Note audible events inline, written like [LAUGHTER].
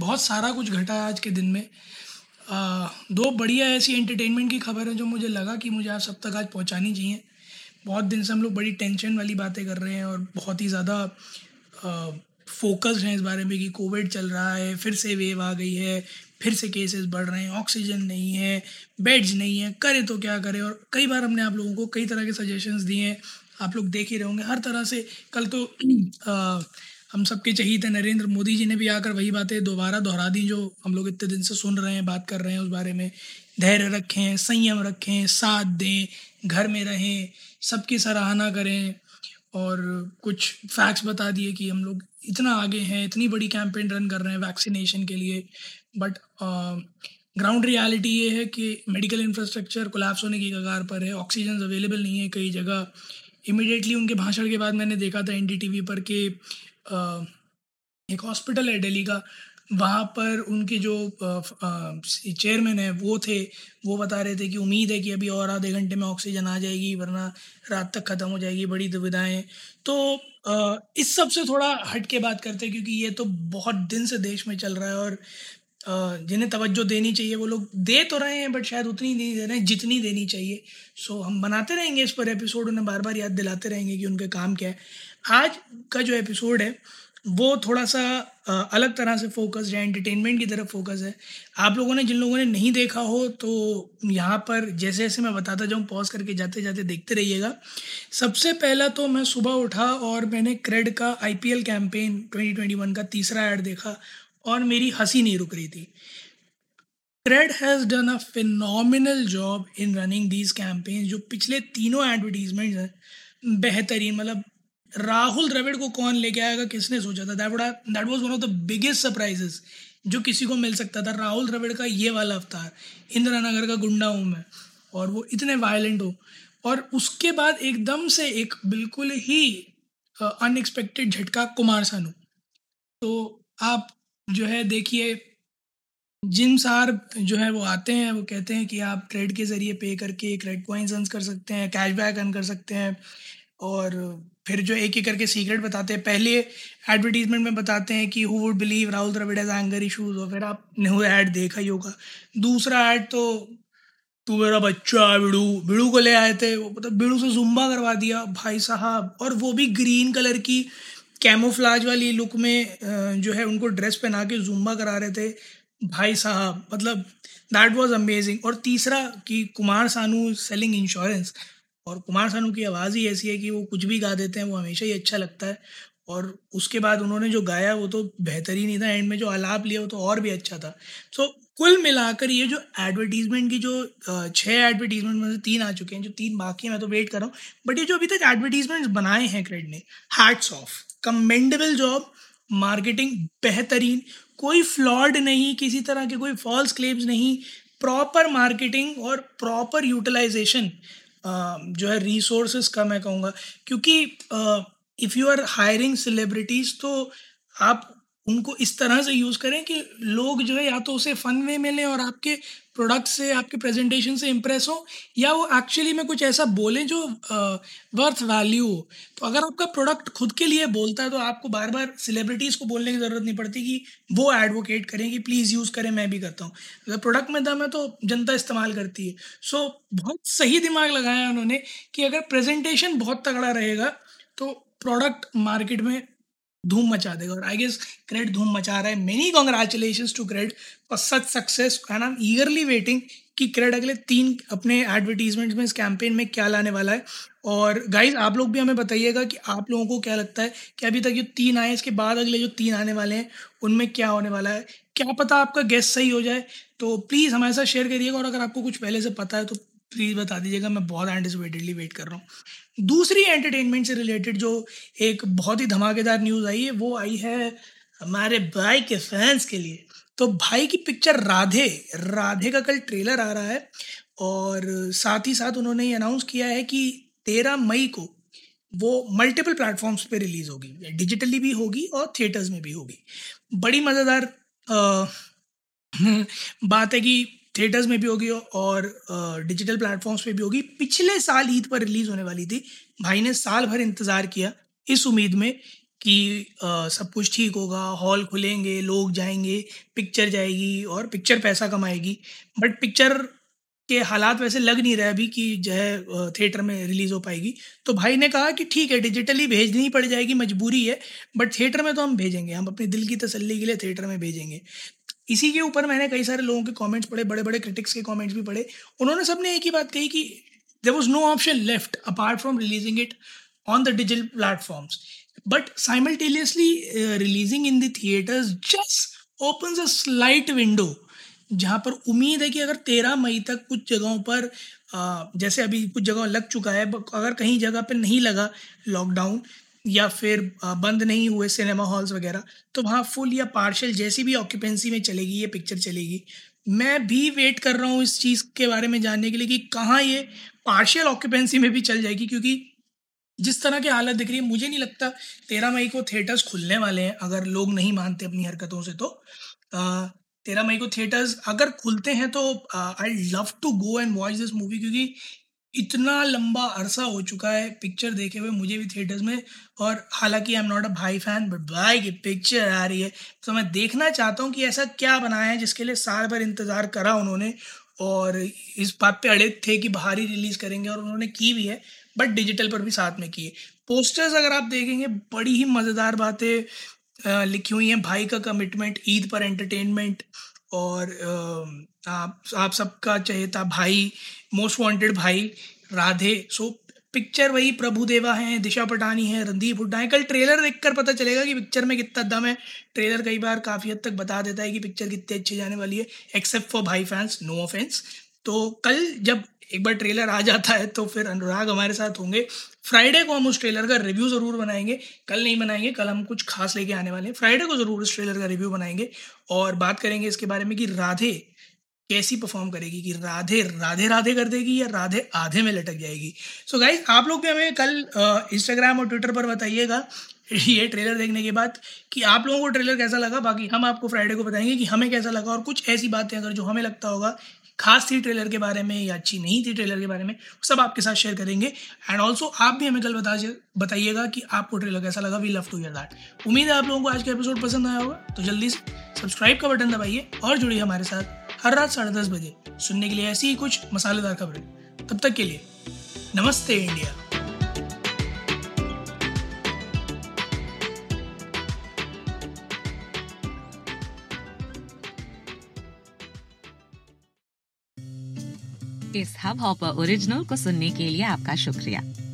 बहुत सारा कुछ घटा है आज के दिन में। आ, दो बढ़िया ऐसी एंटरटेनमेंट की खबर है जो मुझे लगा कि मुझे आप सब तक आज पहुंचानी चाहिए। बहुत दिन से हम लोग बड़ी टेंशन वाली बातें कर रहे हैं और बहुत ही ज़्यादा फोकस्ड हैं इस बारे में कि कोविड चल रहा है फिर से वेव आ गई है फिर से केसेस बढ़ रहे हैं ऑक्सीजन नहीं है बेड्स नहीं है करें तो क्या करें? और कई बार हमने आप लोगों को कई तरह के सजेशंस दिए हैं। आप लोग देख ही रहे होंगे। हर तरह से कल तो [CLEARS THROAT] आ, हम सबके थे। नरेंद्र मोदी जी ने भी आकर वही बातें दोबारा दोहरा दी, जो हम लोग इतने दिन से सुन रहे हैं, बात कर रहे हैं उस बारे में। धैर्य रखें, संयम रखें, साथ दें, घर में रहें, सबकी सराहना करें। और कुछ फैक्ट्स बता दिए कि हम लोग इतना आगे हैं, इतनी बड़ी कैंपेन रन कर रहे हैं वैक्सीनेशन के लिए। बट ग्राउंड रियलिटी ये है कि मेडिकल इंफ्रास्ट्रक्चर कोलैप्स होने की कगार पर है। ऑक्सीजन अवेलेबल नहीं है कई जगह। इमिडिएटली उनके भाषण के बाद मैंने देखा था एनडीटीवी पर कि एक हॉस्पिटल है दिल्ली का। वहाँ पर उनके जो चेयरमैन है वो थे। वो बता रहे थे कि उम्मीद है कि अभी और आधे घंटे में ऑक्सीजन आ जाएगी वरना रात तक ख़त्म हो जाएगी बड़ी दुविधाएँ तो आ, इस सबसे थोड़ा हट के बात करते हैं क्योंकि ये तो बहुत दिन से देश में चल रहा है और जिन्हें तवज्जो देनी चाहिए, वो लोग दे तो रहे हैं बट शायद उतनी नहीं दे रहे हैं, जितनी देनी चाहिए। सो हम बनाते रहेंगे इस पर एपिसोड उन्हें बार बार याद दिलाते रहेंगे कि उनके काम क्या है। आज का जो एपिसोड है, वो थोड़ा सा अलग तरह से फोकस है एंटरटेनमेंट की तरफ़ फोकस है। आप लोगों ने, जिन लोगों ने नहीं देखा हो तो यहाँ पर जैसे जैसे मैं बताता जाऊँ पॉज करके जाते जाते देखते रहिएगा। सबसे पहला तो मैं सुबह उठा और मैंने क्रेड का आईपीएल कैंपेन 2021 का तीसरा ऐड देखा। और मेरी हँसी नहीं रुक रही थी। Cred has done a phenomenal job in running these campaign जो पिछले तीनों एडवर्टीजमेंट्स हैं, बेहतरीन मतलब राहुल द्रविड़ को कौन लेके आएगा, किसने सोचा था? That that was one of the biggest surprises जो किसी को मिल सकता था। राहुल द्रविड़ का ये वाला अवतार इंदिरा नगर का गुंडा हूँ मैं, और वो इतने वायलेंट हो। और उसके बाद एकदम से एक बिल्कुल ही अनएक्सपेक्टेड झटका कुमार सानू। तो आप जो है, देखिए जिन सार जो है, वो आते हैं, वो कहते हैं कि आप क्रेडिट के ज़रिए पे करके क्रेडिट पॉइंट्स अर्न कर सकते हैं कैशबैक अर्न कर सकते हैं और फिर जो एक एक करके सीक्रेट बताते हैं। पहले एडवर्टीजमेंट में बताते हैं कि who would believe Rahul Dravid has anger issues और फिर आपने वो ऐड देखा ही होगा। दूसरा ऐड तो तू मेरा बच्चा बिड़ू। बिड़ू को ले आए थे। वो मतलब बिड़ू से जुम्बा करवा दिया भाई साहब और वो भी ग्रीन कलर की कैमोफ्लाज वाली लुक में जो है उनको ड्रेस पहना के जुम्बा करा रहे थे भाई साहब। मतलब दैट वाज अमेजिंग और तीसरा कि कुमार सानू सेलिंग इंश्योरेंस और कुमार सानू की आवाज़ ही ऐसी है कि वो कुछ भी गा देते हैं वो हमेशा ही अच्छा लगता है। और उसके बाद उन्होंने जो गाया वो तो बेहतरीन ही था। एंड में जो आलाप लिया वो तो और भी अच्छा था। सो so, कुल मिलाकर ये जो एडवर्टीजमेंट की जो छः एडवर्टीजमेंट में से तीन आ चुके हैं जो तीन बाकी हैं मैं तो वेट कर रहा हूँ। बट ये जो अभी तक एडवर्टीजमेंट्स बनाए हैं क्रेड ने hats off commendable job marketing बेहतरीन, कोई फ्लॉड नहीं, किसी तरह के कोई फॉल्स क्लेम्स नहीं प्रॉपर मार्केटिंग और प्रॉपर यूटिलाइजेशन जो है रिसोर्सेज का मैं कहूँगा। क्योंकि if you are hiring celebrities तो आप उनको इस तरह से यूज़ करें कि लोग जो है या तो उसे फ़न वे में लें और आपके प्रोडक्ट से आपके प्रेजेंटेशन से इम्प्रेस हो या वो एक्चुअली में कुछ ऐसा बोलें जो वर्थ वैल्यू हो। तो अगर आपका प्रोडक्ट खुद के लिए बोलता है तो आपको बार बार सेलिब्रिटीज़ को बोलने की ज़रूरत नहीं पड़ती कि वो एडवोकेट करें कि प्लीज़ यूज़ करें मैं भी करता हूँ। अगर प्रोडक्ट में दम है तो जनता इस्तेमाल करती है। सो so, बहुत सही दिमाग लगाया उन्होंने कि अगर प्रेजेंटेशन बहुत तगड़ा रहेगा तो प्रोडक्ट मार्केट में धूम मचा देगा। और आई गेस क्रेड धूम मचा रहा है। Many congratulation to Cred for such success and I am eagerly waiting कि क्रेड अगले तीन अपने एडवर्टीजमेंट्स में, इस कैंपेन में क्या लाने वाला है। और गाइज़ आप लोग भी हमें बताइएगा कि आप लोगों को क्या लगता है कि अभी तक जो तीन आए, इसके बाद अगले जो तीन आने वाले हैं, उनमें क्या होने वाला है? क्या पता आपका गेस्ट सही हो जाए। तो प्लीज़ हमारे साथ शेयर करिएगा और अगर आपको कुछ पहले से पता है तो प्लीज़ बता दीजिएगा, मैं बहुत एंटिसिपेटेडली वेट कर रहा हूँ। दूसरी एंटरटेनमेंट से रिलेटेड जो एक बहुत ही धमाकेदार न्यूज़ आई है, वो आई है हमारे भाई के फैंस के लिए। तो भाई की पिक्चर राधे राधे का कल ट्रेलर आ रहा है और साथ ही साथ उन्होंने ये अनाउंस किया है कि तेरह मई को वो मल्टीपल प्लेटफॉर्म्स पे रिलीज़ होगी डिजिटली भी होगी और थिएटर्स में भी होगी। बड़ी मज़ेदार [LAUGHS] बात है कि थिएटर्स में भी होगी और डिजिटल प्लेटफॉर्म्स पे भी होगी। पिछले साल ईद पर रिलीज़ होने वाली थी। भाई ने साल भर इंतज़ार किया इस उम्मीद में कि सब कुछ ठीक होगा, हॉल खुलेंगे, लोग जाएँगे, पिक्चर जाएगी और पिक्चर पैसा कमाएगी। बट पिक्चर के हालात वैसे लग नहीं रहे अभी कि जो है थिएटर में रिलीज़ हो पाएगी। तो भाई ने कहा कि ठीक है डिजिटली भेजनी पड़ जाएगी, मजबूरी है, बट थिएटर में तो हम भेजेंगे। हम अपने दिल की तसल्ली के लिए थिएटर में भेजेंगे। इसी के ऊपर मैंने कई सारे लोगों के कमेंट्स पढ़े बड़े बड़े क्रिटिक्स के कमेंट्स भी पढ़े। उन्होंने सबने एक ही बात कही कि there was no option left apart from releasing it on the digital platforms but simultaneously releasing in the theatres just open a slight window जहाँ पर उम्मीद है कि अगर तेरह मई तक कुछ जगहों पर जैसे अभी कुछ जगह लग चुका है अगर कहीं जगह पर नहीं लगा लॉकडाउन या फिर बंद नहीं हुए सिनेमा हॉल्स वगैरह तो वहाँ फुल या पार्शल जैसी भी ऑक्यूपेंसी में चलेगी, ये पिक्चर चलेगी। मैं भी वेट कर रहा हूँ इस चीज़ के बारे में जानने के लिए कि कहाँ ये पार्शियल ऑक्यूपेंसी में भी चल जाएगी, क्योंकि जिस तरह की हालत दिख रही है, मुझे नहीं लगता तेरह मई को थिएटर्स खुलने वाले हैं, अगर लोग नहीं मानते अपनी हरकतों से तो। तेरह मई को थिएटर्स अगर खुलते हैं तो I love to go and watch this movie क्योंकि इतना लंबा अरसा हो चुका है पिक्चर देखे हुए मुझे भी थिएटर्स में और हालाँकि आई एम नॉट अ भाई फ़ैन बट भाई की पिक्चर आ रही है। तो मैं देखना चाहता हूँ कि ऐसा क्या बनाया है जिसके लिए साल भर इंतज़ार करा उन्होंने और इस बात पे अड़े थे कि बाहर रिलीज़ करेंगे और उन्होंने की भी है बट डिजिटल पर भी साथ में किए पोस्टर्स अगर आप देखेंगे, बड़ी ही मज़ेदार बातें लिखी हुई हैं। भाई का कमिटमेंट ईद पर एंटरटेनमेंट और आप आप सबका था भाई, मोस्ट वांटेड भाई, राधे। सो, पिक्चर वही प्रभु देवा हैं, दिशा पटानी है, रणदीप हुड्डा है। कल ट्रेलर देखकर पता चलेगा कि पिक्चर में कितना दम है। ट्रेलर कई बार काफ़ी हद तक बता देता है कि पिक्चर कितनी अच्छी जाने वाली है, एक्सेप्ट फॉर भाई फैंस, नो ऑफेंस। तो कल जब एक बार ट्रेलर आ जाता है तो फिर अनुराग हमारे साथ होंगे। फ्राइडे को हम उस ट्रेलर का रिव्यू ज़रूर बनाएँगे। कल नहीं बनाएँगे, कल हम कुछ खास लेके आने वाले हैं। फ्राइडे को ज़रूर उस ट्रेलर का रिव्यू बनाएँगे और बात करेंगे इसके बारे में कि राधे कैसी परफॉर्म करेगी? कि राधे राधे राधे कर देगी या राधे आधे में लटक जाएगी? सो so गाइज़ आप लोग भी हमें कल इंस्टाग्राम और ट्विटर पर बताइएगा [LAUGHS] ये ट्रेलर देखने के बाद कि आप लोगों को ट्रेलर कैसा लगा। बाकी हम आपको फ्राइडे को बताएँगे कि हमें कैसा लगा और कुछ ऐसी बातें अगर जो हमें लगता होगा खास थी ट्रेलर के बारे में या अच्छी नहीं थी ट्रेलर के बारे में सब आपके साथ शेयर करेंगे। एंड ऑल्सो आप भी हमें कल बता, बताइएगा कि आपको ट्रेलर कैसा लगा। We love to hear that उम्मीद है आप लोगों को आज का एपिसोड पसंद आया होगा। तो जल्दी से सब्सक्राइब का बटन दबाइए और जुड़िए हमारे साथ। हर रात साढ़े दस बजे। सुनने के लिए ऐसी ही कुछ मसालेदार खबरें। तब तक के लिए, नमस्ते इंडिया। इस हब हॉपर ओरिजिनल को सुनने के लिए आपका शुक्रिया।